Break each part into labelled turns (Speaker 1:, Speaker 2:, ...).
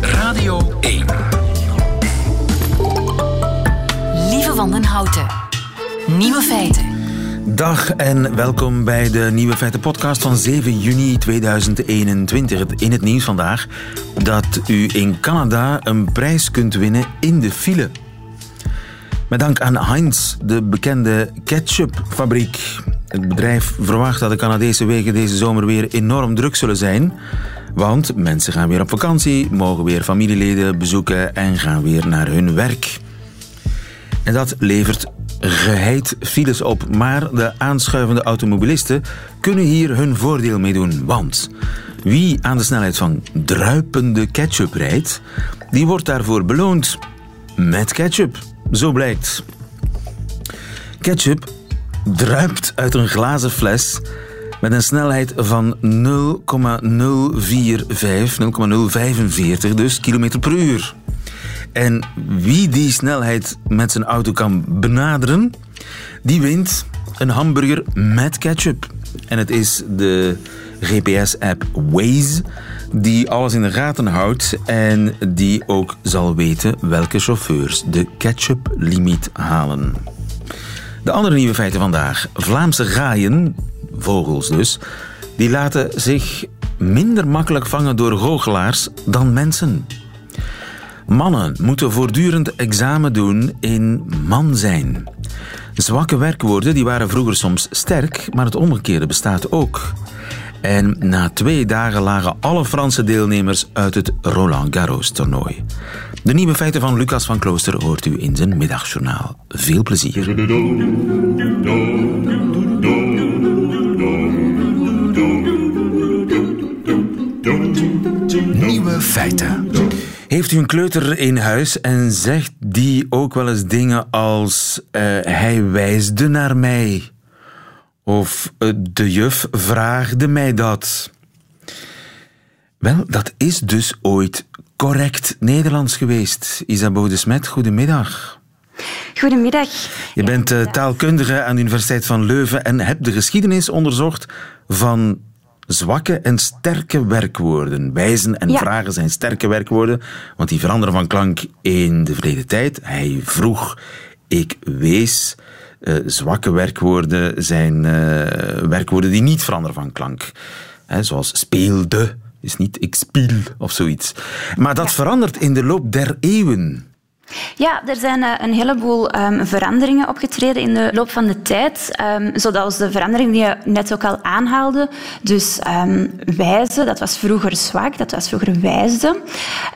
Speaker 1: Radio 1.
Speaker 2: Lieve van den Houten. Nieuwe feiten.
Speaker 3: Dag en welkom bij de Nieuwe Feiten podcast van 7 juni 2021. In het nieuws vandaag dat u in Canada een prijs kunt winnen in de file. Met dank aan Heinz, de bekende ketchupfabriek. Het bedrijf verwacht dat de Canadese wegen deze zomer weer enorm druk zullen zijn. Want mensen gaan weer op vakantie, mogen weer familieleden bezoeken en gaan weer naar hun werk. En dat levert geheid files op. Maar de aanschuivende automobilisten kunnen hier hun voordeel mee doen. Want wie aan de snelheid van druipende ketchup rijdt, die wordt daarvoor beloond met ketchup. Zo blijkt. Ketchup druipt uit een glazen fles met een snelheid van 0,045, 0,045 dus kilometer per uur. En wie die snelheid met zijn auto kan benaderen, die wint een hamburger met ketchup. En het is de GPS-app Waze die alles in de gaten houdt en die ook zal weten welke chauffeurs de ketchup-limiet halen. De andere nieuwe feiten vandaag. Vlaamse gaaien, vogels dus, die laten zich minder makkelijk vangen door goochelaars dan mensen. Mannen moeten voortdurend examen doen in man zijn. Zwakke werkwoorden die waren vroeger soms sterk, maar het omgekeerde bestaat ook. En na twee dagen lagen alle Franse deelnemers uit het Roland Garros toernooi. De nieuwe feiten van Lucas van Klooster hoort u in zijn middagjournaal. Veel plezier.
Speaker 1: Feiten.
Speaker 3: Heeft u een kleuter in huis en zegt die ook wel eens dingen als eh, hij wijsde naar mij? Of eh, de juf vraagde mij dat? Wel, dat is dus ooit correct Nederlands geweest. Isabeau de Smet, goedemiddag.
Speaker 4: Goedemiddag.
Speaker 3: Je bent uh, taalkundige aan de Universiteit van Leuven en hebt de geschiedenis onderzocht van zwakke en sterke werkwoorden. Wijzen en
Speaker 4: Ja.
Speaker 3: vragen zijn sterke werkwoorden, want die veranderen van klank in de verleden tijd. Hij vroeg, ik wees. Eh, zwakke werkwoorden zijn eh, werkwoorden die niet veranderen van klank. Hè, zoals speelde is niet ik spiel of zoiets. Maar dat verandert in de loop der eeuwen.
Speaker 4: Ja, er zijn eh, een heleboel ehm, veranderingen opgetreden in de loop van de tijd. Ehm, zoals de verandering die je net ook al aanhaalde. Dus ehm, wijze, dat was vroeger zwak, dat was vroeger wijsde.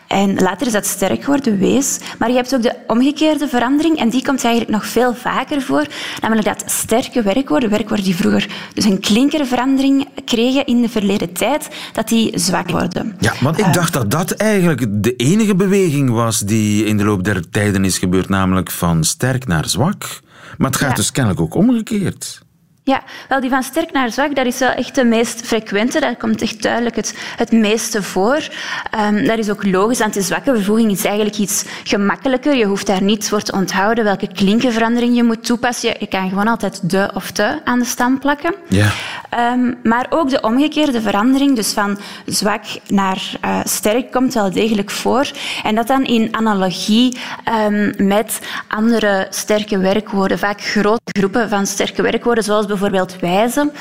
Speaker 4: En later is dat sterk geworden, wees. Maar je hebt ook de omgekeerde verandering en die komt eigenlijk nog veel vaker voor. Namelijk dat sterke werkwoorden, werkwoorden die vroeger dus een klinkerverandering kregen in de verleden tijd, dat die zwak worden.
Speaker 3: Ja, want ik dacht dat dat eigenlijk de enige beweging was die in de loop der tijden is gebeurd, namelijk van sterk naar zwak. Maar het gaat
Speaker 4: Ja.
Speaker 3: dus kennelijk ook omgekeerd.
Speaker 4: Ja, wel die van sterk naar zwak, dat is wel echt de meest frequente. Daar komt echt duidelijk het, het meeste voor. Ehm, dat is ook logisch, want de zwakke vervoeging is eigenlijk iets gemakkelijker. Je hoeft daar niets voor te onthouden welke klinkenverandering je moet toepassen. Je, je kan gewoon altijd de of te aan de stam plakken.
Speaker 3: Ja.
Speaker 4: Ehm, maar ook de omgekeerde verandering, dus van zwak naar eh, sterk, komt wel degelijk voor. En dat dan in analogie ehm, met andere sterke werkwoorden, vaak grote groepen van sterke werkwoorden, zoals bijvoorbeeld wijzen.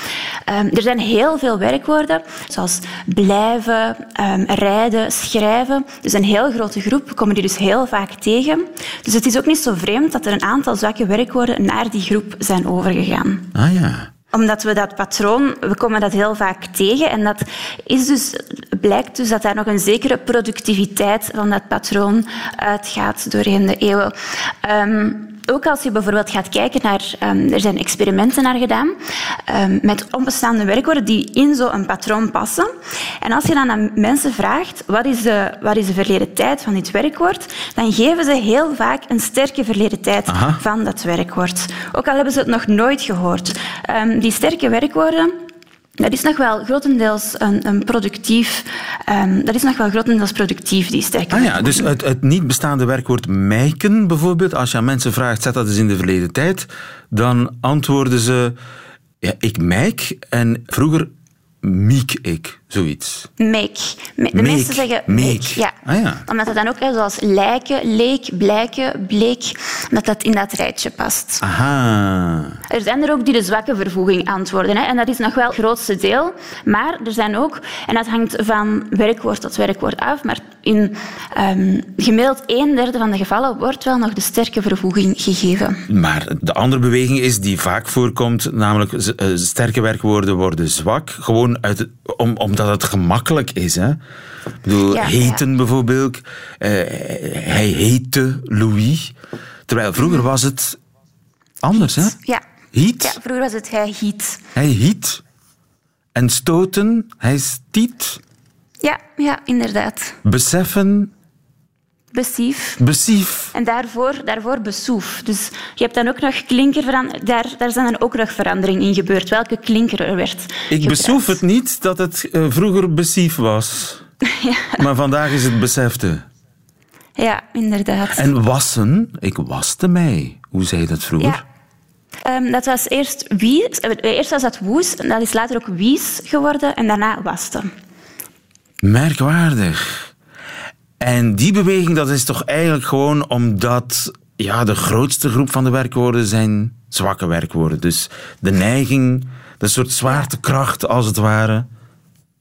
Speaker 4: Ehm, er zijn heel veel werkwoorden, zoals blijven, ehm, rijden, schrijven. Dus een heel grote groep, komen die dus heel vaak tegen. Dus het is ook niet zo vreemd dat er een aantal zwakke werkwoorden naar die groep zijn overgegaan
Speaker 3: Ah ja.
Speaker 4: omdat we dat patroon, we komen dat heel vaak tegen. En dat is dus, blijkt dus dat daar nog een zekere productiviteit van dat patroon uitgaat doorheen de eeuwen. Ehm, ook als je bijvoorbeeld gaat kijken naar, ehm, er zijn experimenten naar gedaan ehm, met onbestaande werkwoorden die in zo'n patroon passen. En als je dan aan mensen vraagt wat is, de, wat is de verleden tijd van dit werkwoord, dan geven ze heel vaak een sterke verleden tijd
Speaker 3: Aha.
Speaker 4: van dat werkwoord. Ook al hebben ze het nog nooit gehoord. Ehm, die sterke werkwoorden, dat is nog wel grotendeels een, een productief... ehm, dat is nog wel grotendeels productief, die sterke
Speaker 3: Ah ja, dus het, het niet bestaande werkwoord mijken bijvoorbeeld, als je aan mensen vraagt, zet dat eens in de verleden tijd, dan antwoorden ze, ja, ik mijk en vroeger miek ik. Zoiets.
Speaker 4: Meek. Me- De meesten zeggen
Speaker 3: Meek.
Speaker 4: Ja.
Speaker 3: Ah, ja.
Speaker 4: Omdat het dan ook zoals lijken, leek, blijken, bleek, dat dat in dat rijtje past.
Speaker 3: Aha.
Speaker 4: Er zijn er ook die de zwakke vervoeging antwoorden. Hè, en dat is nog wel het grootste deel. Maar er zijn ook, en dat hangt van werkwoord tot werkwoord af, maar in ehm, gemiddeld een derde van de gevallen wordt wel nog de sterke vervoeging gegeven.
Speaker 3: Maar de andere beweging is die vaak voorkomt, namelijk eh, sterke werkwoorden worden zwak, gewoon uit om, omdat het gemakkelijk is. Hè? Ik bedoel,
Speaker 4: Ja,
Speaker 3: heten bijvoorbeeld. Eh, hij heette Louis. Terwijl vroeger was het anders. Hè?
Speaker 4: Ja.
Speaker 3: Heat.
Speaker 4: ja, vroeger was het hij hiet.
Speaker 3: Hij hiet. En stoten, hij stiet.
Speaker 4: Ja, ja, inderdaad.
Speaker 3: Beseffen,
Speaker 4: Besief.
Speaker 3: besief.
Speaker 4: En daarvoor, daarvoor besoef. Dus je hebt dan ook nog klinker veranderd. Daar, daar zijn dan ook nog veranderingen in gebeurd. Welke klinker er werd
Speaker 3: Ik
Speaker 4: gebruikt.
Speaker 3: besoef het niet dat het eh, vroeger besief was. Maar vandaag is het besefte.
Speaker 4: Ja, inderdaad.
Speaker 3: En wassen, ik waste mij. Hoe zei je dat vroeger?
Speaker 4: Ja. Ehm, dat was eerst wies. eh, Eerst was dat woes, en dat is later ook wies geworden en daarna waste.
Speaker 3: Merkwaardig. En die beweging, dat is toch eigenlijk gewoon omdat ja, de grootste groep van de werkwoorden zijn zwakke werkwoorden. Dus de neiging, de soort zwaartekracht als het ware.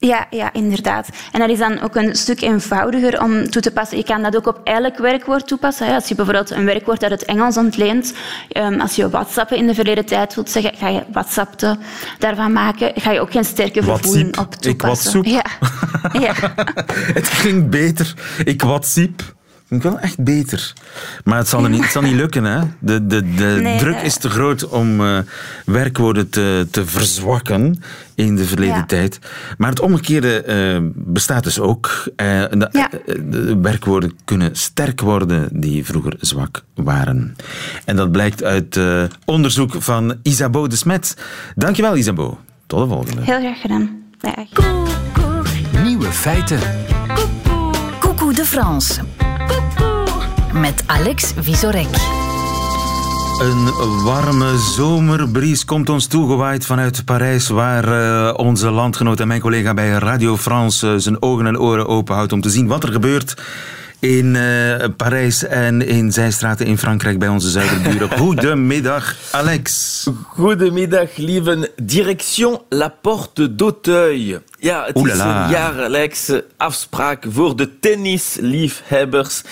Speaker 4: Ja, ja, inderdaad. En dat is dan ook een stuk eenvoudiger om toe te passen. Je kan dat ook op elk werkwoord toepassen. Als je bijvoorbeeld een werkwoord uit het Engels ontleent, ehm, als je whatsappen in de verleden tijd wilt zeggen, ga je whatsappte daarvan maken, ga je ook geen sterke vervoeging
Speaker 3: Watsiep.
Speaker 4: op
Speaker 3: Ik
Speaker 4: toepassen.
Speaker 3: watsoep.
Speaker 4: Ja. ja.
Speaker 3: Het klinkt beter. Ik wat siep. Klinkt wel echt beter. Maar het zal, er niet, het zal niet lukken. Hè? De, de, de
Speaker 4: Nee,
Speaker 3: druk is te groot om eh, werkwoorden te, te verzwakken in de verleden
Speaker 4: Ja.
Speaker 3: tijd. Maar het omgekeerde eh, bestaat dus ook. Eh, de,
Speaker 4: Ja.
Speaker 3: de werkwoorden kunnen sterk worden die vroeger zwak waren. En dat blijkt uit eh, onderzoek van Isabeau de Smet. Dankjewel Isabeau. Tot de volgende.
Speaker 4: Heel graag gedaan. Dag.
Speaker 1: Nieuwe feiten.
Speaker 2: Coucou de France. Met Alex Visorek.
Speaker 3: Een warme zomerbries komt ons toegewaaid vanuit Parijs, waar eh, onze landgenoot en mijn collega bij Radio France eh, zijn ogen en oren open houdt om te zien wat er gebeurt in eh, Parijs en in zijstraten in Frankrijk bij onze zuiderburen. Goedemiddag, Alex.
Speaker 5: Goedemiddag, lieve. Direction La Porte d'Auteuil. Ja, het is een jaarlijkse afspraak voor de tennisliefhebbers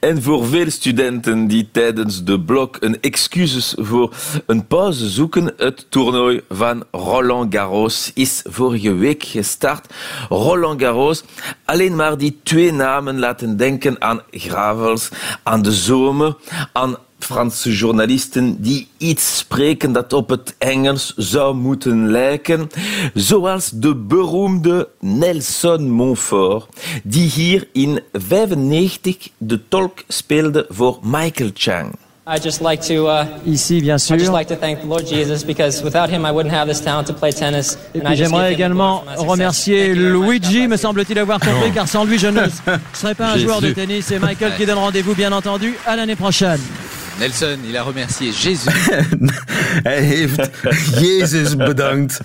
Speaker 5: en voor veel studenten die tijdens de blok een excuses voor een pauze zoeken. Het toernooi van Roland Garros is vorige week gestart. Roland Garros, alleen maar die twee namen laten denken aan gravels, aan de zomer, aan Franse journalisten die iets spreken dat op het Engels zou moeten lijken, zoals de beroemde Nelson Montfort, die hier in 95 de tolk speelde voor Michael Chang.
Speaker 6: I just like to uh,
Speaker 7: Ici, bien
Speaker 6: I just
Speaker 7: sûr.
Speaker 6: like to thank the Lord Jesus because without him I wouldn't have this talent to play tennis.
Speaker 7: Et puis j'aimerais également remercier Luigi, me semble-t-il avoir compris, car sans lui je ne serais pas un joueur de tennis. C'est Michael qui donne rendez-vous, bien entendu, à l'année prochaine.
Speaker 8: Nelson, il a remercié Jésus.
Speaker 3: Hij heeft Jezus bedankt.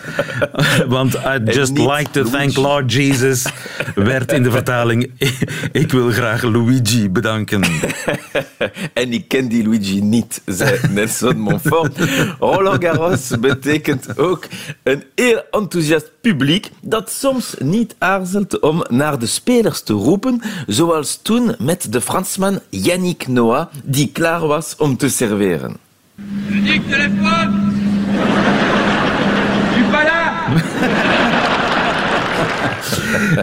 Speaker 3: Want I just
Speaker 5: niet
Speaker 3: like to thank. Lord Jesus werd in de vertaling ik wil graag Luigi bedanken.
Speaker 5: en ik ken die Luigi niet, zei Nelson Montfort. Roland Garros betekent ook een heel enthousiast publiek dat soms niet aarzelt om naar de spelers te roepen, zoals toen met de Fransman Yannick Noah, die klaar was om te serveren.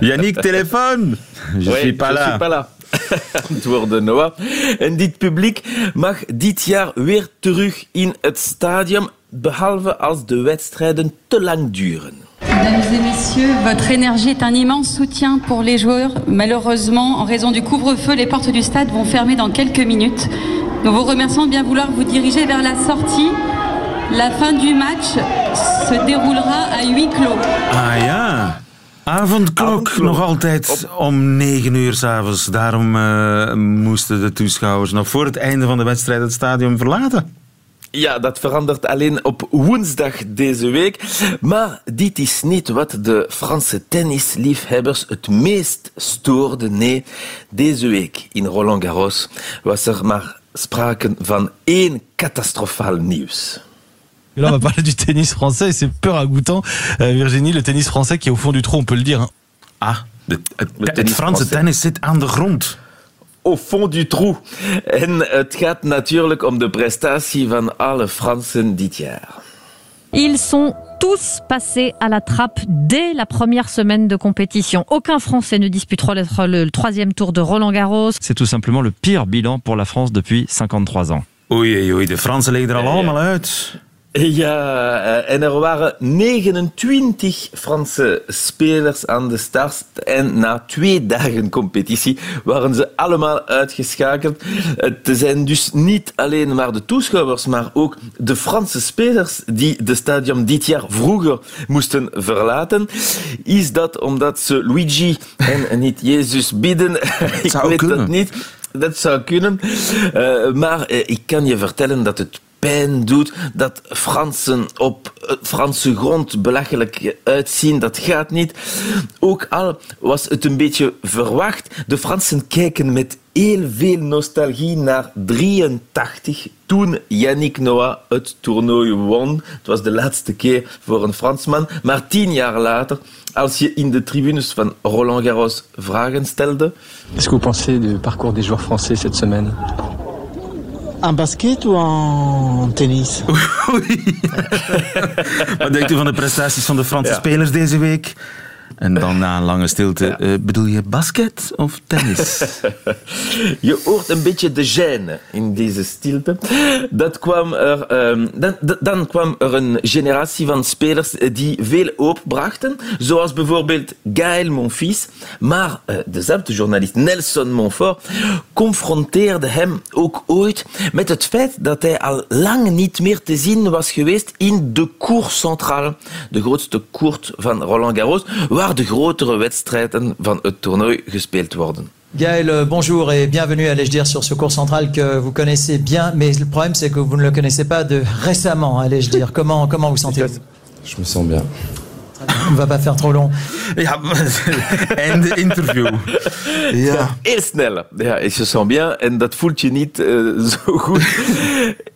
Speaker 3: Yannick, téléphone! Je
Speaker 5: Ouais,
Speaker 3: suis pas
Speaker 5: je
Speaker 3: là.
Speaker 5: suis pas là. Antwoordde Noah. En dit publiek mag dit jaar weer terug in het stadion, behalve als de wedstrijden te lang duren.
Speaker 9: Mesdames et messieurs, votre énergie est un immense soutien pour les joueurs. Malheureusement, en raison du couvre-feu, les portes du stade vont fermer dans quelques minutes. Nous vous remercions de bien vouloir vous diriger vers la sortie. La fin du match se déroulera à huis clos.
Speaker 3: Ah ja. Avondklok, nog altijd om negen uur s'avonds. Daarom eh, moesten de toeschouwers nog voor het einde van de wedstrijd het stadion verlaten.
Speaker 5: Ja, dat verandert alleen op woensdag deze week. Maar dit is niet wat de Franse tennisliefhebbers het meest stoorde. Nee, deze week in Roland Garros was er maar sprake van één catastrofaal nieuws.
Speaker 10: Là, on va parler du tennis français et c'est peu ragoûtant. Euh, Virginie, le tennis français qui est au fond du trou, on peut le dire. hein.
Speaker 3: Ah, de, het,
Speaker 5: tennis
Speaker 3: Franse
Speaker 5: Français.
Speaker 3: tennis zit aan de grond.
Speaker 5: Au fond du trou. En het gaat natuurlijk om de prestatie van alle Fransen dit jaar.
Speaker 11: Ils sont tous passés à la trappe dès la première semaine de compétition. Aucun Français ne disputera le, le troisième tour de Roland Garros.
Speaker 10: C'est tout simplement le pire bilan pour la France depuis 53 ans.
Speaker 3: Oei, oei, de Fransen liggen er al allemaal uit.
Speaker 5: Ja, eh, en er waren 29 Franse spelers aan de start. En na twee dagen competitie waren ze allemaal uitgeschakeld. Het zijn dus niet alleen maar de toeschouwers, maar ook de Franse spelers die de stadion dit jaar vroeger moesten verlaten. Is dat omdat ze Luigi en niet Jezus bidden? Ik
Speaker 3: zou
Speaker 5: weet
Speaker 3: kunnen.
Speaker 5: dat niet. Dat zou kunnen. Eh, maar eh, ik kan je vertellen dat het pijn doet dat Fransen op eh, Franse grond belachelijk uitzien. Dat gaat niet. Ook al was het een beetje verwacht. De Fransen kijken met heel veel nostalgie naar 83, toen Yannick Noah het toernooi won. Het was de laatste keer voor een Fransman. Maar tien jaar later, als je in de tribunes van Roland Garros vragen stelde,
Speaker 12: Qu'est-ce que vous pensez parcours des joueurs français cette semaine
Speaker 13: En basket ou en tennis
Speaker 3: Wat denkt u van de prestaties van de Franse
Speaker 5: Ja.
Speaker 3: spelers deze week? En dan na een lange stilte, eh, bedoel je basket of tennis?
Speaker 5: Je hoort een beetje de gêne in deze stilte. Dat kwam er, ehm, dan, dan- kwam er een generatie van spelers eh, die veel opbrachten, zoals bijvoorbeeld Gaël Monfils. Maar eh, dezelfde journalist Nelson Montfort confronteerde hem ook ooit met het feit dat hij al lang niet meer te zien was geweest in de Cour Centrale, de grootste koert van Roland Garros, waar de grotere wedstrijden van het toernooi gespeeld worden.
Speaker 7: Gaël, euh, bonjour et bienvenue, allais-je dire, sur ce cours central que vous connaissez bien, mais le problème c'est que vous ne le connaissez pas de récemment, allais-je dire. Comment, comment vous sentez-vous?
Speaker 12: Je me sens bien.
Speaker 7: On va pas faire trop long.
Speaker 3: ja, einde interview. Ja.
Speaker 5: Heel snel. Ja, je sent bien. En dat voelt je niet eh, zo goed.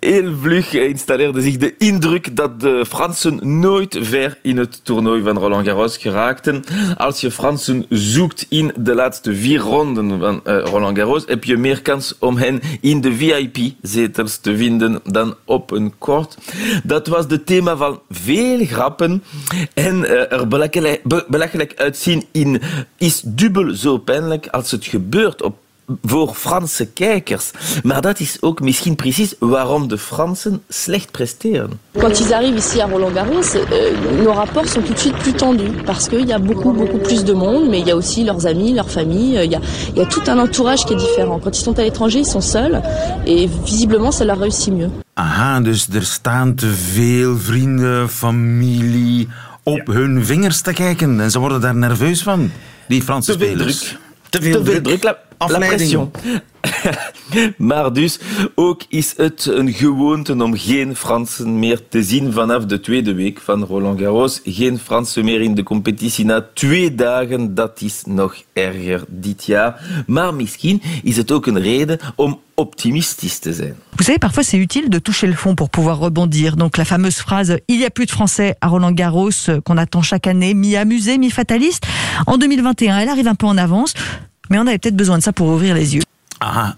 Speaker 5: Heel vlug installeerde zich de indruk dat de Fransen nooit ver in het toernooi van Roland Garros geraakten. Als je Fransen zoekt in de laatste vier ronden van eh, Roland Garros, heb je meer kans om hen in de VIP-zetels te vinden dan op een kort. Dat was het thema van veel grappen. En er belachelijk, be- belachelijk uitzien in is dubbel zo pijnlijk als het gebeurt op voor Franse kijkers. Maar dat is ook misschien precies waarom de Fransen slecht presteren.
Speaker 14: Quand ils arrivent ici à Roland Garros, euh, nos rapports sont tout de suite plus tendus parce qu'il y a beaucoup beaucoup plus de monde, mais il y a aussi leurs amis, leur famille. euh, Il y a, il y a tout un entourage qui est différent. Quand ils sont à l'étranger, ils sont seuls et visiblement ça leur réussit mieux.
Speaker 3: Aha, dus er staan te veel vrienden, familie op hun vingers te kijken. En ze worden daar nerveus van, die Franse
Speaker 5: Te veel
Speaker 3: spelers.
Speaker 5: druk.
Speaker 3: Te
Speaker 5: Te veel druk, la pression. maar dus ook is het een gewoonte om geen Fransen meer te zien vanaf de tweede week van Roland Garros. Geen Fransen meer in de competitie na twee dagen. Dat is nog erger dit jaar. Maar misschien is het ook een reden om optimistisch te zijn.
Speaker 15: Vous savez, parfois c'est utile de toucher le fond pour pouvoir rebondir. Donc la fameuse phrase Il y a plus de Français à Roland Garros euh, qu'on attend chaque année, mi-amusé, mi-fataliste. En 2021, elle arrive un peu en avance, mais on avait peut-être besoin de ça pour ouvrir les yeux.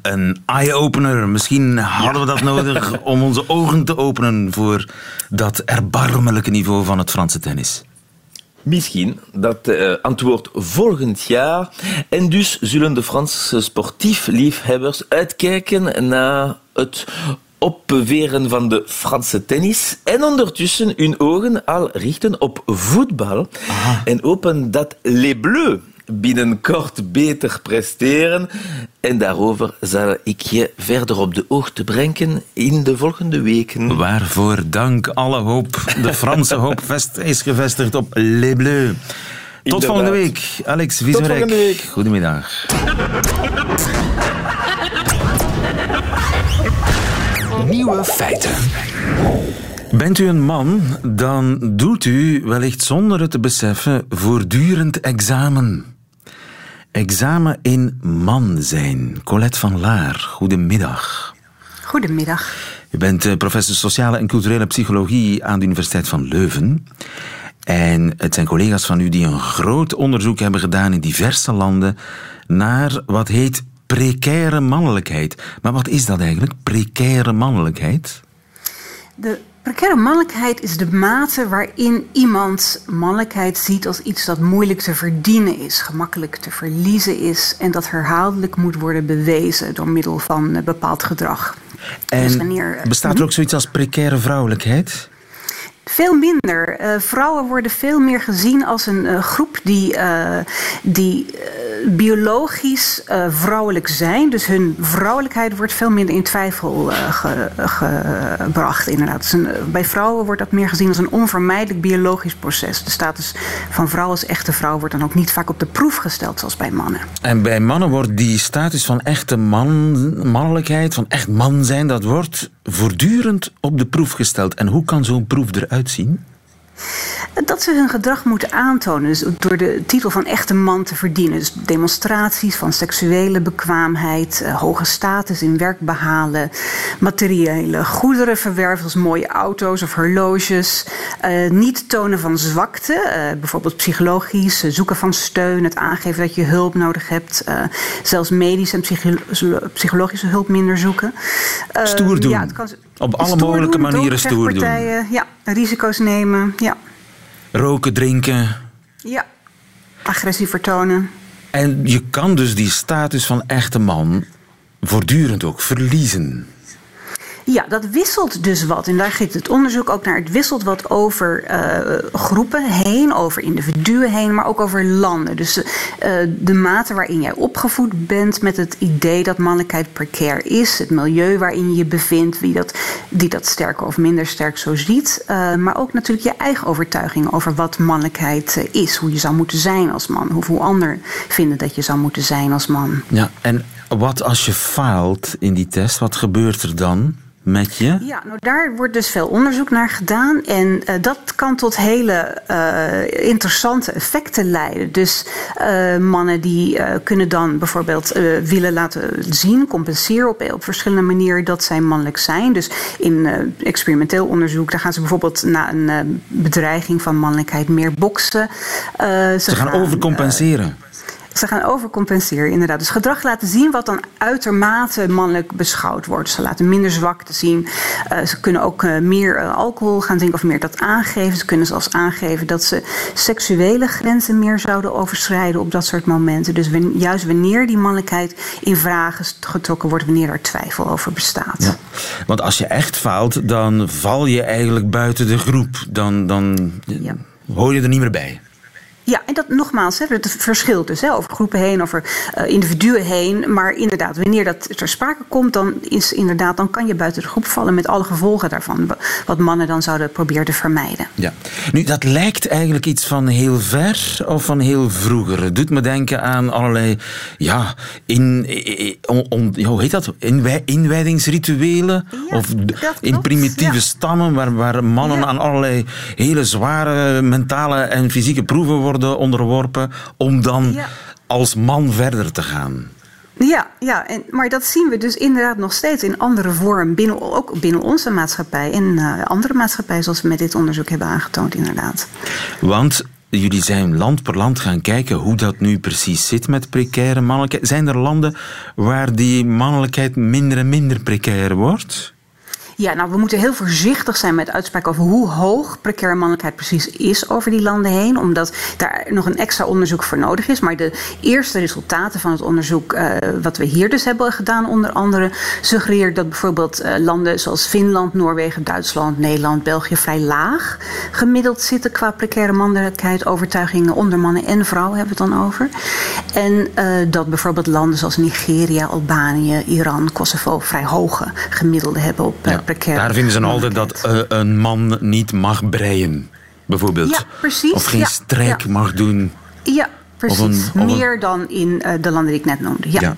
Speaker 3: Een eye-opener. Misschien hadden we dat nodig om onze ogen te openen voor dat erbarmelijke niveau van het Franse tennis.
Speaker 5: Misschien dat eh, antwoord volgend jaar. En dus zullen de Franse sportief liefhebbers uitkijken naar het opbeweren van de Franse tennis en ondertussen hun ogen al richten op voetbal en hopen dat Les Bleus binnenkort beter presteren. En daarover zal ik je verder op de hoogte brengen in de volgende weken.
Speaker 3: Waarvoor dank alle hoop. De Franse hoop vest is gevestigd op Les Bleus. Tot
Speaker 5: Inderdaad.
Speaker 3: volgende week. Alex
Speaker 5: Tot
Speaker 3: Vieserek.
Speaker 5: volgende week.
Speaker 3: Goedemiddag.
Speaker 1: Nieuwe feiten.
Speaker 3: Bent u een man, dan doet u wellicht zonder het te beseffen voortdurend examen. Examen in man zijn. Colette van Laar, goedemiddag.
Speaker 16: Goedemiddag.
Speaker 3: U bent eh, professor sociale en culturele psychologie aan de Universiteit van Leuven. En het zijn collega's van u die een groot onderzoek hebben gedaan in diverse landen naar wat heet precaire mannelijkheid. Maar wat is dat eigenlijk, precaire mannelijkheid?
Speaker 16: De precaire mannelijkheid is de mate waarin iemand mannelijkheid ziet als iets dat moeilijk te verdienen is, gemakkelijk te verliezen is en dat herhaaldelijk moet worden bewezen door middel van bepaald gedrag.
Speaker 3: En
Speaker 16: Dus wanneer,
Speaker 3: bestaat er ook zoiets als precaire vrouwelijkheid?
Speaker 16: Veel minder. Eh, vrouwen worden veel meer gezien als een eh, groep die, eh, die biologisch vrouwelijk zijn. Dus hun vrouwelijkheid wordt veel minder in twijfel ge- gebracht. Inderdaad. Dus bij vrouwen wordt dat meer gezien als een onvermijdelijk biologisch proces. De status van vrouw als echte vrouw wordt dan ook niet vaak op de proef gesteld zoals bij mannen.
Speaker 3: En bij mannen wordt die status van echte man, mannelijkheid, van echt man zijn, dat wordt voortdurend op de proef gesteld. En hoe kan zo'n proef eruit zien?
Speaker 16: Dat ze hun gedrag moeten aantonen, dus door de titel van echte man te verdienen. Dus demonstraties van seksuele bekwaamheid, eh, hoge status in werk behalen, materiële goederen verwerven, zoals mooie auto's of horloges. eh, niet tonen van zwakte, eh, bijvoorbeeld psychologisch, zoeken van steun, het aangeven dat je hulp nodig hebt. zelfs medische en psycho- psychologische hulp minder zoeken.
Speaker 3: Stoer doen.
Speaker 16: ja, het kan-
Speaker 3: Op alle
Speaker 16: stoer
Speaker 3: mogelijke
Speaker 16: doen,
Speaker 3: manieren stoer doen.
Speaker 16: Ja, risico's nemen, ja.
Speaker 3: Roken, drinken.
Speaker 16: Ja, agressie vertonen.
Speaker 3: En je kan dus die status van echte man voortdurend ook verliezen.
Speaker 16: Ja, dat wisselt dus wat. En daar gaat het onderzoek ook naar. Het wisselt wat over eh, groepen heen, over individuen heen, maar ook over landen. Dus eh, de mate waarin jij opgevoed bent met het idee dat mannelijkheid precair is, het milieu waarin je je bevindt, wie dat, die dat sterker of minder sterk zo ziet. eh, maar ook natuurlijk je eigen overtuiging over wat mannelijkheid is, hoe je zou moeten zijn als man, of hoe anderen vinden dat je zou moeten zijn als man.
Speaker 3: Ja, en wat als je faalt in die test? Wat gebeurt er dan met je?
Speaker 16: Ja, nou daar wordt dus veel onderzoek naar gedaan. En eh, dat kan tot hele eh, interessante effecten leiden. Dus eh, mannen die kunnen dan bijvoorbeeld willen laten zien, compenseren op, op verschillende manieren dat zij mannelijk zijn. Dus in experimenteel onderzoek, daar gaan ze bijvoorbeeld na een bedreiging van mannelijkheid meer boksen. Eh,
Speaker 3: Ze gaan overcompenseren.
Speaker 16: Ze gaan overcompenseren, inderdaad. Dus gedrag laten zien wat dan uitermate mannelijk beschouwd wordt. Ze laten minder zwakte zien. Eh, ze kunnen ook eh, meer eh, alcohol gaan drinken of meer dat aangeven. Ze kunnen zelfs aangeven dat ze seksuele grenzen meer zouden overschrijden op dat soort momenten. Dus juist wanneer die mannelijkheid in vragen getrokken wordt, wanneer er twijfel over bestaat.
Speaker 3: Want als je echt faalt, dan val je eigenlijk buiten de groep. Dan, dan hoor je er niet meer bij.
Speaker 16: Ja, en dat nogmaals, hè, het verschilt dus hè, over groepen heen, over eh, individuen heen. Maar inderdaad, wanneer dat ter sprake komt, dan, is, inderdaad, dan kan je buiten de groep vallen met alle gevolgen daarvan. wa- Wat mannen dan zouden proberen te vermijden.
Speaker 3: Ja. Nu, dat lijkt eigenlijk iets van heel ver of van heel vroeger. Het doet me denken aan allerlei, ja, in, on- on- hoe heet dat? Inwij, inwijdingsrituelen. of in primitieve stammen waar, waar mannen aan allerlei hele zware mentale en fysieke proeven worden onderworpen om dan
Speaker 16: Ja.
Speaker 3: als man verder te gaan.
Speaker 16: Ja, ja en, maar dat zien we dus inderdaad nog steeds in andere vorm, binnen, ook binnen onze maatschappij en eh, andere maatschappijen, zoals we met dit onderzoek hebben aangetoond, inderdaad.
Speaker 3: Want jullie zijn land per land gaan kijken hoe dat nu precies zit met precaire mannelijkheid. Zijn er landen waar die mannelijkheid minder en minder precair wordt?
Speaker 16: Ja, nou, we moeten heel voorzichtig zijn met uitspraken over hoe hoog precaire mannelijkheid precies is over die landen heen, omdat daar nog een extra onderzoek voor nodig is. Maar de eerste resultaten van het onderzoek, eh, wat we hier dus hebben gedaan, onder andere, suggereert dat bijvoorbeeld eh, landen zoals Finland, Noorwegen, Duitsland, Nederland, België vrij laag gemiddeld zitten qua precaire mannelijkheid, overtuigingen onder mannen en vrouwen hebben we het dan over. En eh, dat bijvoorbeeld landen zoals Nigeria, Albanië, Iran, Kosovo vrij hoge gemiddelde hebben op precaire
Speaker 3: Daar vinden ze altijd dat eh, een man niet mag breien, bijvoorbeeld.
Speaker 16: Ja, precies,
Speaker 3: Of geen
Speaker 16: ja,
Speaker 3: strijk
Speaker 16: ja.
Speaker 3: mag doen.
Speaker 16: Ja, precies.
Speaker 3: Of een- of een-
Speaker 16: Meer dan in eh, de landen die ik net noemde. Ja.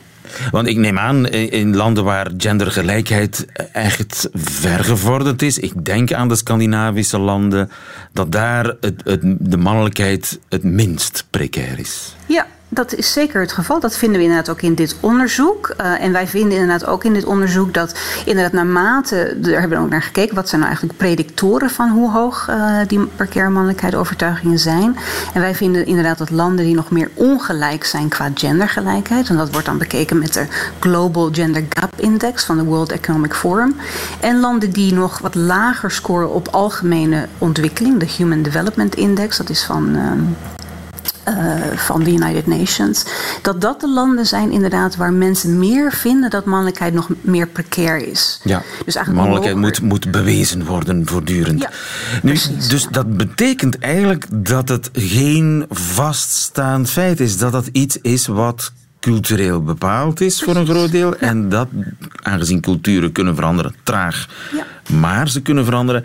Speaker 3: Want ik neem aan, in in landen waar gendergelijkheid echt vergevorderd is, ik denk aan de Scandinavische landen, dat daar het, het, de mannelijkheid het minst precair is.
Speaker 16: Ja, dat is zeker het geval. Dat vinden we inderdaad ook in dit onderzoek. Eh, en wij vinden inderdaad ook in dit onderzoek dat inderdaad naarmate, daar hebben we ook naar gekeken, wat zijn nou eigenlijk predictoren van hoe hoog eh, die precaire mannelijkheid overtuigingen zijn. En wij vinden inderdaad dat landen die nog meer ongelijk zijn qua gendergelijkheid, en dat wordt dan bekeken met de Global Gender Gap Index van de World Economic Forum. En landen die nog wat lager scoren op algemene ontwikkeling, de Human Development Index, dat is van. ehm, eh, van de United Nations. Dat dat de landen zijn inderdaad waar mensen meer vinden dat mannelijkheid nog meer precair is.
Speaker 3: Ja,
Speaker 16: Dus eigenlijk
Speaker 3: mannelijkheid moet, moet bewezen worden voortdurend.
Speaker 16: Ja,
Speaker 3: nu, dus dat betekent eigenlijk dat het geen vaststaand feit is. Dat dat iets is wat cultureel bepaald is voor een groot deel. En dat, aangezien culturen kunnen veranderen, traag, maar ze kunnen veranderen,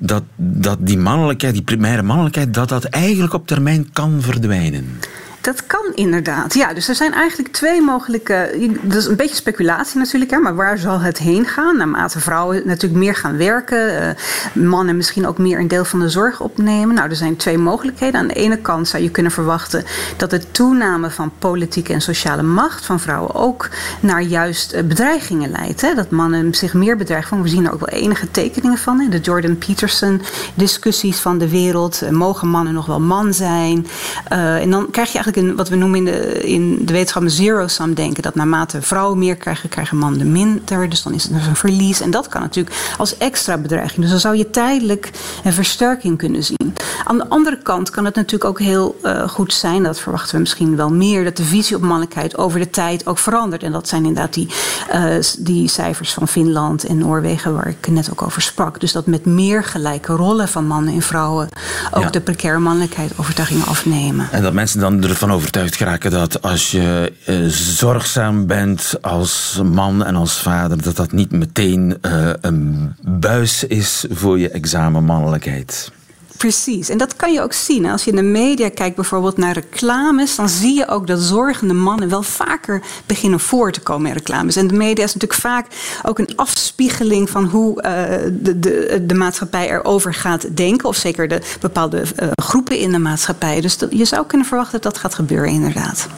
Speaker 3: dat, dat die mannelijkheid, die primaire mannelijkheid, dat dat eigenlijk op termijn kan verdwijnen.
Speaker 16: Dat kan inderdaad. Ja, dus er zijn eigenlijk twee mogelijke. Dat is een beetje speculatie natuurlijk, hè, maar waar zal het heen gaan? Naarmate vrouwen natuurlijk meer gaan werken, eh, mannen misschien ook meer een deel van de zorg opnemen. Nou, er zijn twee mogelijkheden. Aan de ene kant zou je kunnen verwachten dat de toename van politieke en sociale macht van vrouwen ook naar juist eh, bedreigingen leidt. Hè? Dat mannen zich meer bedreigen. We zien er ook wel enige tekeningen van. Hè? De Jordan Peterson discussies van de wereld. Eh, Mogen mannen nog wel man zijn? En dan krijg je eigenlijk een, wat we noemen in de, in de wetenschap een zero-sum denken. Dat naarmate vrouwen meer krijgen, krijgen mannen minder. Dus dan is het een verlies. En dat kan natuurlijk als extra bedreiging. Dus dan zou je tijdelijk een versterking kunnen zien. Aan de andere kant kan het natuurlijk ook heel eh, goed zijn, dat verwachten we misschien wel meer, dat de visie op mannelijkheid over de tijd ook verandert. En dat zijn inderdaad die, eh, die cijfers van Finland en Noorwegen waar ik net ook over sprak. Dus dat met meer gelijke rollen van mannen en vrouwen ook
Speaker 3: Ja.
Speaker 16: de precaire mannelijkheid overtuigingen afnemen.
Speaker 3: En dat mensen dan ervan overtuigd geraken dat als je eh, zorgzaam bent als man en als vader, dat dat niet meteen eh, een buis is voor je examenmannelijkheid.
Speaker 16: Precies, en dat kan je ook zien. Als je in de media kijkt bijvoorbeeld naar reclames, dan zie je ook dat zorgende mannen wel vaker beginnen voor te komen in reclames. En de media is natuurlijk vaak ook een afspiegeling van hoe eh, de, de, de maatschappij erover gaat denken, of zeker de bepaalde eh, groepen in de maatschappij. Dus je zou kunnen verwachten dat dat gaat gebeuren, inderdaad.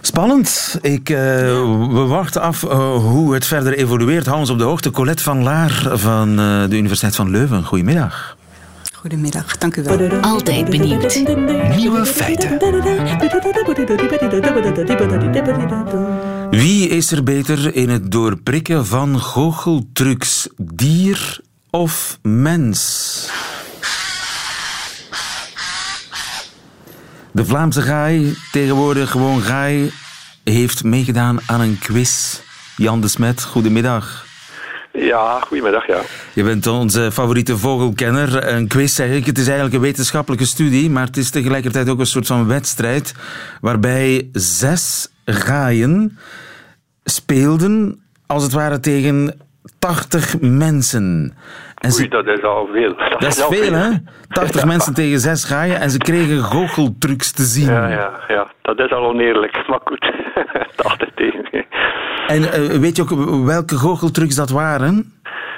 Speaker 3: Spannend. Ik, eh, We wachten af hoe het verder evolueert. Hou ons op de hoogte. Colette van Laar van de Universiteit van Leuven. Goedemiddag.
Speaker 16: Goedemiddag, dank u wel.
Speaker 2: Altijd benieuwd.
Speaker 1: Nieuwe feiten.
Speaker 3: Wie is er beter in het doorprikken van goocheltrucs? Dier of mens? De Vlaamse gaai, tegenwoordig gewoon gaai, heeft meegedaan aan een quiz. Jan de Smet, goedemiddag.
Speaker 17: Ja, goedemiddag, ja.
Speaker 3: Je bent onze favoriete vogelkenner. Een quiz, zeg ik. Het is eigenlijk een wetenschappelijke studie, maar het is tegelijkertijd ook een soort van wedstrijd waarbij zes gaaien speelden, als het ware, tegen 80 mensen. En
Speaker 17: Oei, dat is al veel.
Speaker 3: dat is veel, hè? 80
Speaker 17: Ja.
Speaker 3: mensen tegen zes gaaien en ze kregen goocheltrucs te zien.
Speaker 17: Ja, ja, ja, dat is al oneerlijk, maar goed. 80 tegen.
Speaker 3: En eh, weet je ook welke goocheltrucs dat waren?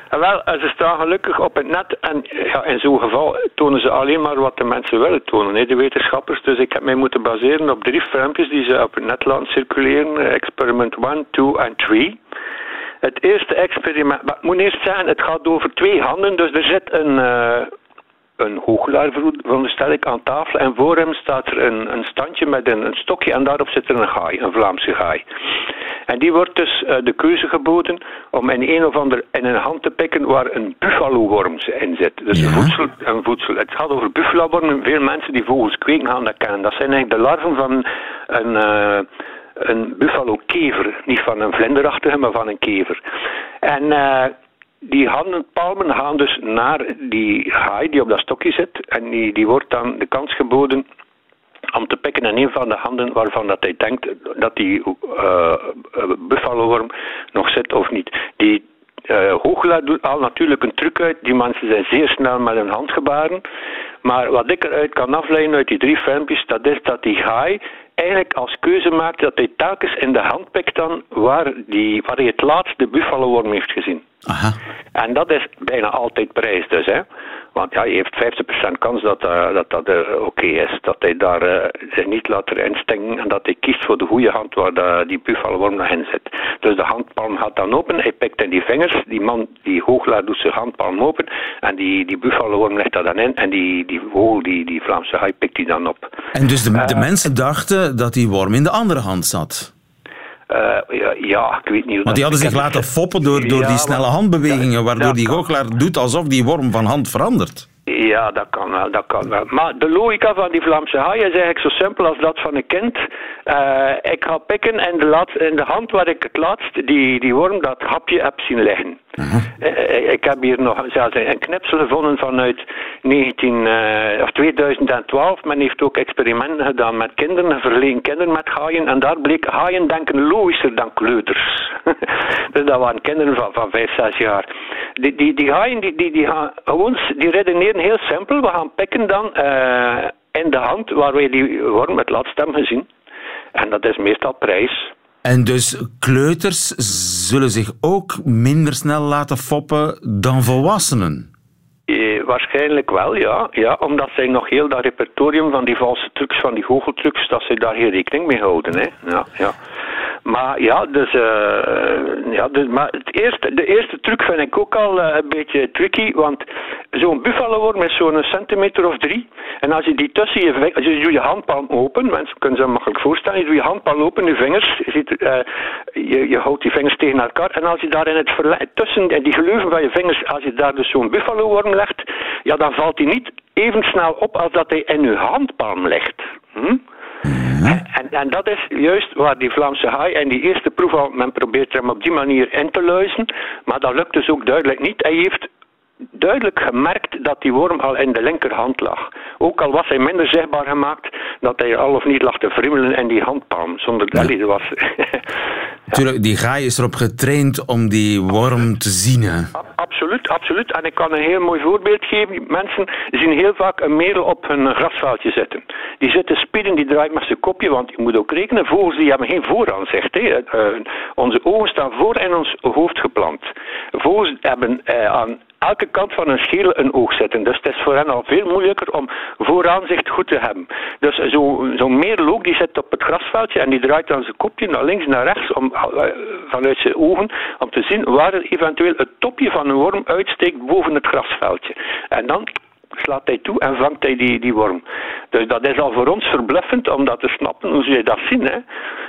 Speaker 17: En wel, eh, ze staan gelukkig op het net en ja, in zo'n geval tonen ze alleen maar wat de mensen willen tonen, hè, de wetenschappers. Dus ik heb mij moeten baseren op drie filmpjes die ze op het net laten circuleren. eh, Experiment 1, 2 en 3. Het eerste experiment, ik moet eerst zeggen, het gaat over twee handen. Dus er zit een, eh, een goochelaar, ver- veronderstel ik, aan tafel. En voor hem staat er een, een standje met een, een stokje en daarop zit er een gaai, een Vlaamse gaai. En die wordt dus eh, de keuze geboden om in een of ander in een hand te pikken waar een buffaloworm in zit. Dus een, voedsel, een voedsel. Het gaat over buffalowormen. Veel mensen die vogels kweken gaan dat kennen. Dat zijn eigenlijk de larven van een, eh een buffalo-kever. Niet van een vlinderachtige, maar van een kever. En... eh die handenpalmen gaan dus naar die haai die op dat stokje zit. En die, die wordt dan de kans geboden om te pikken in een van de handen waarvan dat hij denkt dat die uh, buffaloworm nog zit of niet. Die uh, goochelaar doet al natuurlijk een truc uit. Die mensen zijn zeer snel met hun handgebaren. Maar wat ik eruit kan afleiden uit die drie filmpjes, dat is dat die haai eigenlijk als keuze maakt dat hij telkens in de hand pikt dan waar, die, waar hij het laatst de buffaloworm heeft gezien.
Speaker 3: Aha.
Speaker 17: En dat is bijna altijd prijs dus, hè. Want ja, je heeft 50% kans dat eh, dat, dat eh, oké is. Dat hij daar eh, zich niet laat erin stinken en dat hij kiest voor de goede hand waar de, die buffaloworm nog in zit. Dus de handpalm gaat dan open, hij pikt in die vingers, die man, die hooglaar doet zijn handpalm open en die, die buffaloworm legt dat dan in en die, die vogel, die, die Vlaamse haai, pikt die dan op.
Speaker 3: En dus de, de mensen dachten dat die worm in de andere hand zat.
Speaker 17: Eh, ja, ik weet niet hoe
Speaker 3: Want die hadden zich laten foppen door, door
Speaker 17: Ja,
Speaker 3: die snelle handbewegingen, waardoor die goochelaar doet alsof die worm van hand verandert.
Speaker 17: Ja, dat kan wel, dat kan wel. Maar de logica van die Vlaamse haai is eigenlijk zo simpel als dat van een kind. Eh, ik ga pikken en de, laat, in de hand waar ik het laatst die, die worm, dat hapje heb zien liggen. Eh, ik heb hier nog zelfs een knipsel gevonden vanuit 19, eh, of 2012. Men heeft ook experimenten gedaan met kinderen, verleden kinderen met haaien. En daar bleek haaien denken logischer dan kleuters. dus dat waren kinderen van, van 5, 6 jaar. Die, die, die haaien die, die, die gaan gewoon, die redeneren heel simpel. We gaan pikken dan eh, in de hand waar wij die worm het laatst hebben gezien. En dat is meestal prijs.
Speaker 3: En dus kleuters zullen zich ook minder snel laten foppen dan volwassenen.
Speaker 17: Eh, waarschijnlijk wel, ja. ja. Omdat zij nog heel dat repertorium van die valse trucs, van die goocheltrucs, dat zij daar geen rekening mee houden. Hè. Ja, ja. Maar ja, dus, eh, ja dus, maar het eerste, de eerste truc vind ik ook al eh, een beetje tricky, want zo'n buffaloworm is zo'n centimeter of drie. En als je die tussen je vingers, je doet je handpalm open, mensen kunnen zich makkelijk voorstellen, je doet je handpalm open, je vingers, je, ziet, eh, je, je houdt die vingers tegen elkaar, en als je daar in het tussen die geleuven van je vingers, als je daar dus zo'n buffaloworm legt, ja, dan valt die niet even snel op als dat hij in je handpalm ligt. Hm? En, en dat is juist waar die Vlaamse haai en die eerste proef al, men probeert hem op die manier in te luizen, maar dat lukt dus ook duidelijk niet. Hij heeft duidelijk gemerkt dat die worm al in de linkerhand lag. Ook al was hij minder zichtbaar gemaakt dat hij al of niet lag te friemelen in die handpalm. Zonder dat hij er was.
Speaker 3: Tuurlijk, die gaai is erop getraind om die worm te zien. Hè.
Speaker 17: Absoluut, absoluut. En ik kan een heel mooi voorbeeld geven. Mensen zien heel vaak een merel op hun grasveldje zitten. Die zitten spieden, die draait met zijn kopje, want je moet ook rekenen, vogels die hebben geen vooraanzicht. Hè. Eh, onze ogen staan voor in ons hoofd geplant. Vogels hebben eh, aan elke kant van een schedel een oog zitten. Dus het is voor hen al veel moeilijker om vooraanzicht goed te hebben. Dus zo'n zo merel ook, die zit op het grasveldje en die draait dan zijn kopje naar links naar rechts om, eh, vanuit zijn ogen om te zien waar er eventueel het topje van een worm uitsteekt boven het grasveldje. En dan slaat hij toe en vangt hij die, die worm. Dus dat is al voor ons verbluffend om dat te snappen, hoe ze dat zien. Hè.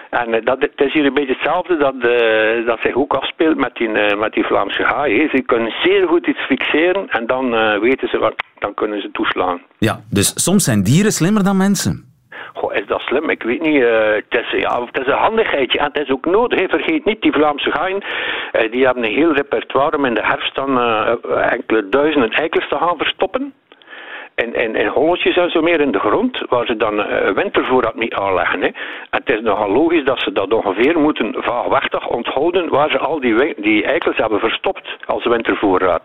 Speaker 17: En eh, dat, het is hier een beetje hetzelfde dat, eh, dat zich ook afspeelt met die, eh, met die Vlaamse haai. hè. Ze kunnen zeer goed iets fixeren en dan weten ze wat, dan kunnen ze toeslaan.
Speaker 3: Ja, dus soms zijn dieren slimmer dan mensen.
Speaker 17: Goh, is dat slim? Ik weet niet. eh, het, is, ja, het is een handigheidje en het is ook nodig. Vergeet niet, die Vlaamse haaien, eh, die hebben een heel repertoire om in de herfst dan eh, enkele duizenden eikels te gaan verstoppen. In, in, in holletjes en zo meer in de grond, waar ze dan eh, wintervoorraad mee aanleggen. Hè. En het is nogal logisch dat ze dat ongeveer moeten vaagwechtig onthouden waar ze al die, die eikels hebben verstopt als wintervoorraad.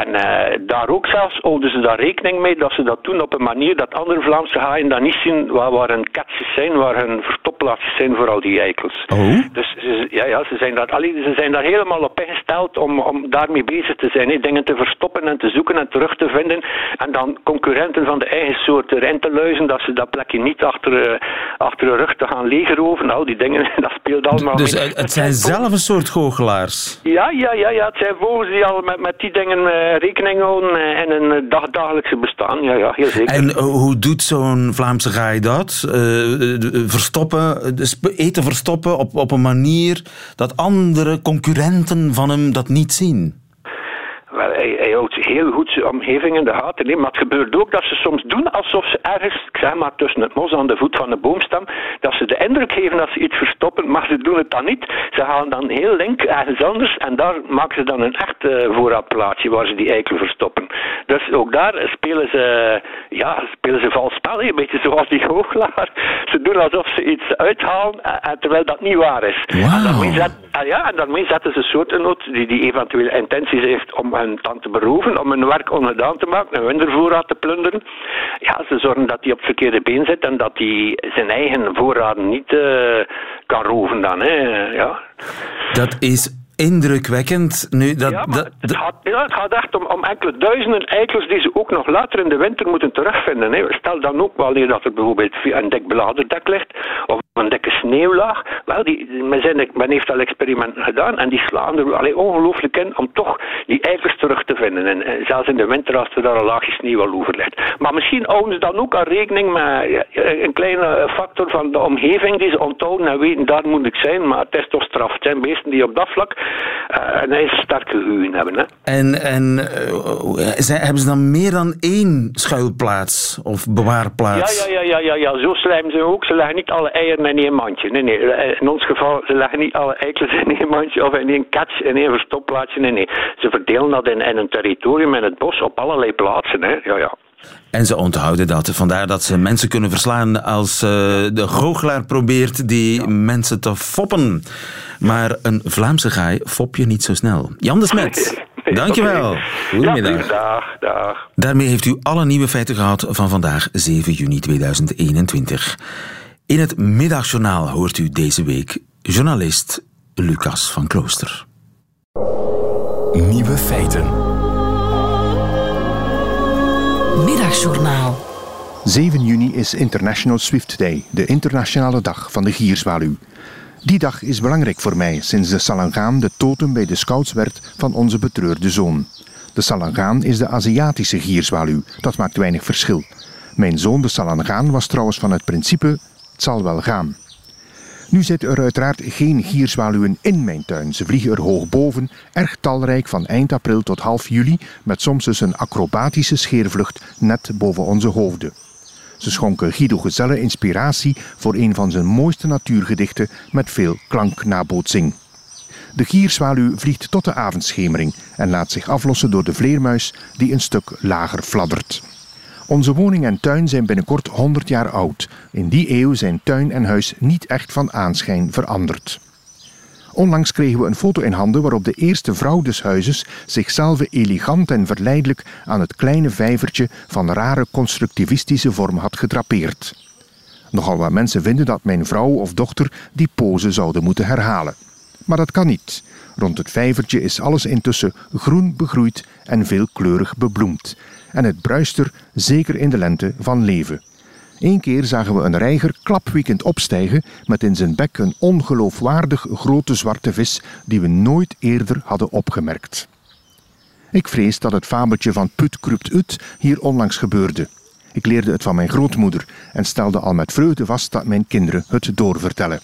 Speaker 17: En eh, daar ook zelfs houden ze daar rekening mee dat ze dat doen op een manier dat andere Vlaamse haaien dat niet zien waar, waar hun katjes zijn, waar hun verstopplaatsjes zijn voor al die eikels. Dus ze, ja, ja, ze, zijn daar, allee, ze zijn daar helemaal op ingesteld om, om daarmee bezig te zijn. Dingen te verstoppen en te zoeken en terug te vinden. En dan concurrenten van de eigen soort erin te luizen, dat ze dat plekje niet achter, eh, achter hun rug te gaan legeroven. Al die dingen, dat speelt allemaal
Speaker 3: Dus
Speaker 17: mee.
Speaker 3: het, het zijn zelf een soort goochelaars.
Speaker 17: Ja, ja, ja, ja, het zijn vogels die al met, met die dingen eh, rekening houden eh, in hun eh, dag, dagelijkse bestaan. Ja, ja, heel zeker.
Speaker 3: En eh, hoe doet zo'n Vlaamse gaai dat? Eh, eh, verstoppen, eten verstoppen op, op een manier dat andere concurrenten van hem dat niet zien.
Speaker 17: Wel, hij, hij houdt heel goed zijn omgeving in de gaten. hè, Maar het gebeurt ook dat ze soms doen alsof ze ergens, ik zeg maar tussen het mos aan de voet van de boomstam, dat ze de indruk geven dat ze iets verstoppen, maar ze doen het dan niet. Ze gaan dan heel link ergens anders en daar maken ze dan een echt voorraadplaatsje waar ze die eikel verstoppen. Dus ook daar spelen ze, ja, spelen ze vals spel, een beetje zoals die goochelaar. Ze doen alsof ze iets uithalen, eh, eh, terwijl dat niet waar is. En daarmee, zet, ah ja, en daarmee zetten ze soorten uit die, die eventueel intenties heeft om hun tand te roven om hun werk ongedaan te maken, een wintervoorraad te plunderen. Ja, ze zorgen dat hij op het verkeerde been zit en dat hij zijn eigen voorraden niet uh, kan roven dan. Hè. Ja.
Speaker 3: Dat is indrukwekkend. Nu, dat,
Speaker 17: ja, het, gaat, ja, het gaat echt om, om enkele duizenden eikels die ze ook nog later in de winter moeten terugvinden. Hè. Stel dan ook wanneer dat er bijvoorbeeld een dik beladerdek ligt of een dikke sneeuwlaag. Wel, die, men, zijn, men heeft al experimenten gedaan en die slaan er allee, ongelooflijk in om toch die eikels terug te vinden. En, en, zelfs in de winter als er daar een laagje sneeuw al over ligt. Maar misschien houden ze dan ook aan rekening met een kleine factor van de omgeving die ze onthouden en weten, daar moet ik zijn. Maar het is toch straf. Het zijn beesten die op dat vlak een ijzer sterk geheugen hebben. Hè.
Speaker 3: En, en uh, zijn, hebben ze dan meer dan één schuilplaats of bewaarplaats?
Speaker 17: Ja, ja, ja, ja, ja, ja. zo slijmen ze ook. Ze leggen niet alle eieren in één mandje. Nee, nee. In ons geval, ze leggen niet alle eikels in één mandje of in één catch, in één verstopplaatsje. Nee, nee. Ze verdelen dat in, in een territorium in het bos op allerlei plaatsen. Hè. Ja, ja.
Speaker 3: En ze onthouden dat. Vandaar dat ze mensen kunnen verslaan als uh, de goochelaar probeert die ja. mensen te foppen. Maar een Vlaamse gaai fop je niet zo snel. Jan de Smet, nee, dankjewel.
Speaker 17: Okay.
Speaker 3: Goedemiddag.
Speaker 17: Ja, dag, dag.
Speaker 3: Daarmee heeft u alle nieuwe feiten gehad van vandaag, 7 juni 2021. In het middagjournaal hoort u deze week journalist Lucas van Klooster.
Speaker 1: Nieuwe feiten.
Speaker 2: Middagjournaal.
Speaker 18: 7 juni is International Swift Day, de internationale dag van de gierzwaluw. Die dag is belangrijk voor mij sinds de salangaan de totem bij de scouts werd van onze betreurde zoon. De salangaan is de Aziatische gierzwaluw, dat maakt weinig verschil. Mijn zoon de salangaan was trouwens van het principe, het zal wel gaan. Nu zitten er uiteraard geen gierzwaluwen in mijn tuin. Ze vliegen er hoog boven, erg talrijk van eind april tot half juli, met soms dus een acrobatische scheervlucht net boven onze hoofden. Ze schonken Guido Gezelle inspiratie voor een van zijn mooiste natuurgedichten met veel klanknabootsing. De gierzwaluw vliegt tot de avondschemering en laat zich aflossen door de vleermuis die een stuk lager fladdert. Onze woning en tuin zijn binnenkort 100 jaar oud. In die eeuw zijn tuin en huis niet echt van aanschijn veranderd. Onlangs kregen we een foto in handen waarop de eerste vrouw des huizes zichzelf elegant en verleidelijk aan het kleine vijvertje van rare constructivistische vorm had gedrapeerd. Nogal wat mensen vinden dat mijn vrouw of dochter die pose zouden moeten herhalen. Maar dat kan niet. Rond het vijvertje is alles intussen groen begroeid en veelkleurig bebloemd. En het bruist er, zeker in de lente, van leven. Eén keer zagen we een reiger klapwiekend opstijgen met in zijn bek een ongeloofwaardig grote zwarte vis die we nooit eerder hadden opgemerkt. Ik vrees dat het fabeltje van Put krupt ut hier onlangs gebeurde. Ik leerde het van mijn grootmoeder en stelde al met vreugde vast dat mijn kinderen het doorvertellen.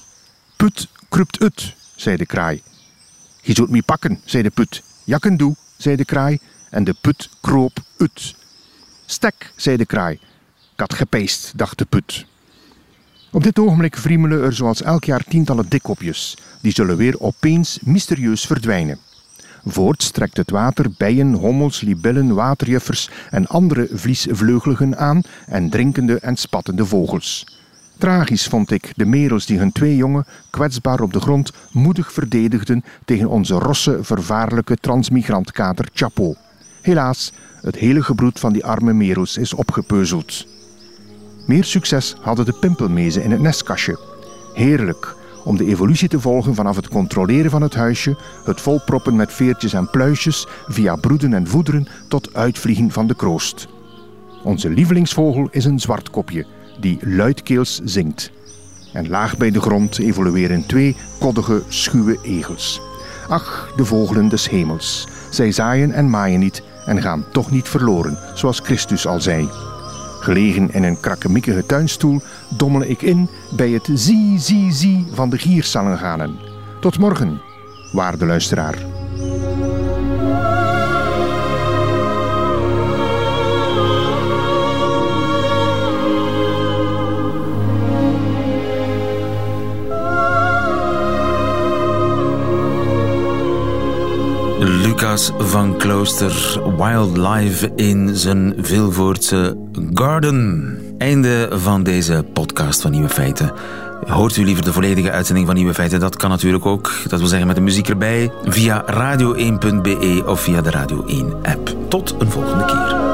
Speaker 18: Put krupt ut, zei de kraai. Je zult me pakken, zei de put. Jakken doe, zei de kraai, en de put kroop ut. Stek, zei de kraai. Had gepeest, dacht de put. Op dit ogenblik vriemelen er zoals elk jaar tientallen dikkopjes. Die zullen weer opeens mysterieus verdwijnen. Voorts trekt het water bijen, hommels, libellen, waterjuffers en andere vliesvleugeligen aan en drinkende en spattende vogels. Tragisch vond ik de merels die hun twee jongen, kwetsbaar op de grond, moedig verdedigden tegen onze rosse, vervaarlijke transmigrantkater Chapeau. Helaas, het hele gebroed van die arme merels is opgepeuzeld. Meer succes hadden de pimpelmezen in het nestkastje. Heerlijk om de evolutie te volgen vanaf het controleren van het huisje, het volproppen met veertjes en pluisjes, via broeden en voederen tot uitvliegen van de kroost. Onze lievelingsvogel is een zwartkopje die luidkeels zingt. En laag bij de grond evolueren twee koddige, schuwe egels. Ach, de vogelen des hemels. Zij zaaien en maaien niet en gaan toch niet verloren, zoals Christus al zei. Gelegen in een krakkemikkige tuinstoel dommel ik in bij het zie, zie, zie van de giersalenganen. Tot morgen, waarde luisteraar.
Speaker 3: Lucas van Klooster, Wildlife in zijn Vilvoortse Garden. Einde van deze podcast van Nieuwe Feiten. Hoort u liever de volledige uitzending van Nieuwe Feiten? Dat kan natuurlijk ook. Dat wil zeggen met de muziek erbij. Via radio1.be of via de Radio 1 app. Tot een volgende keer.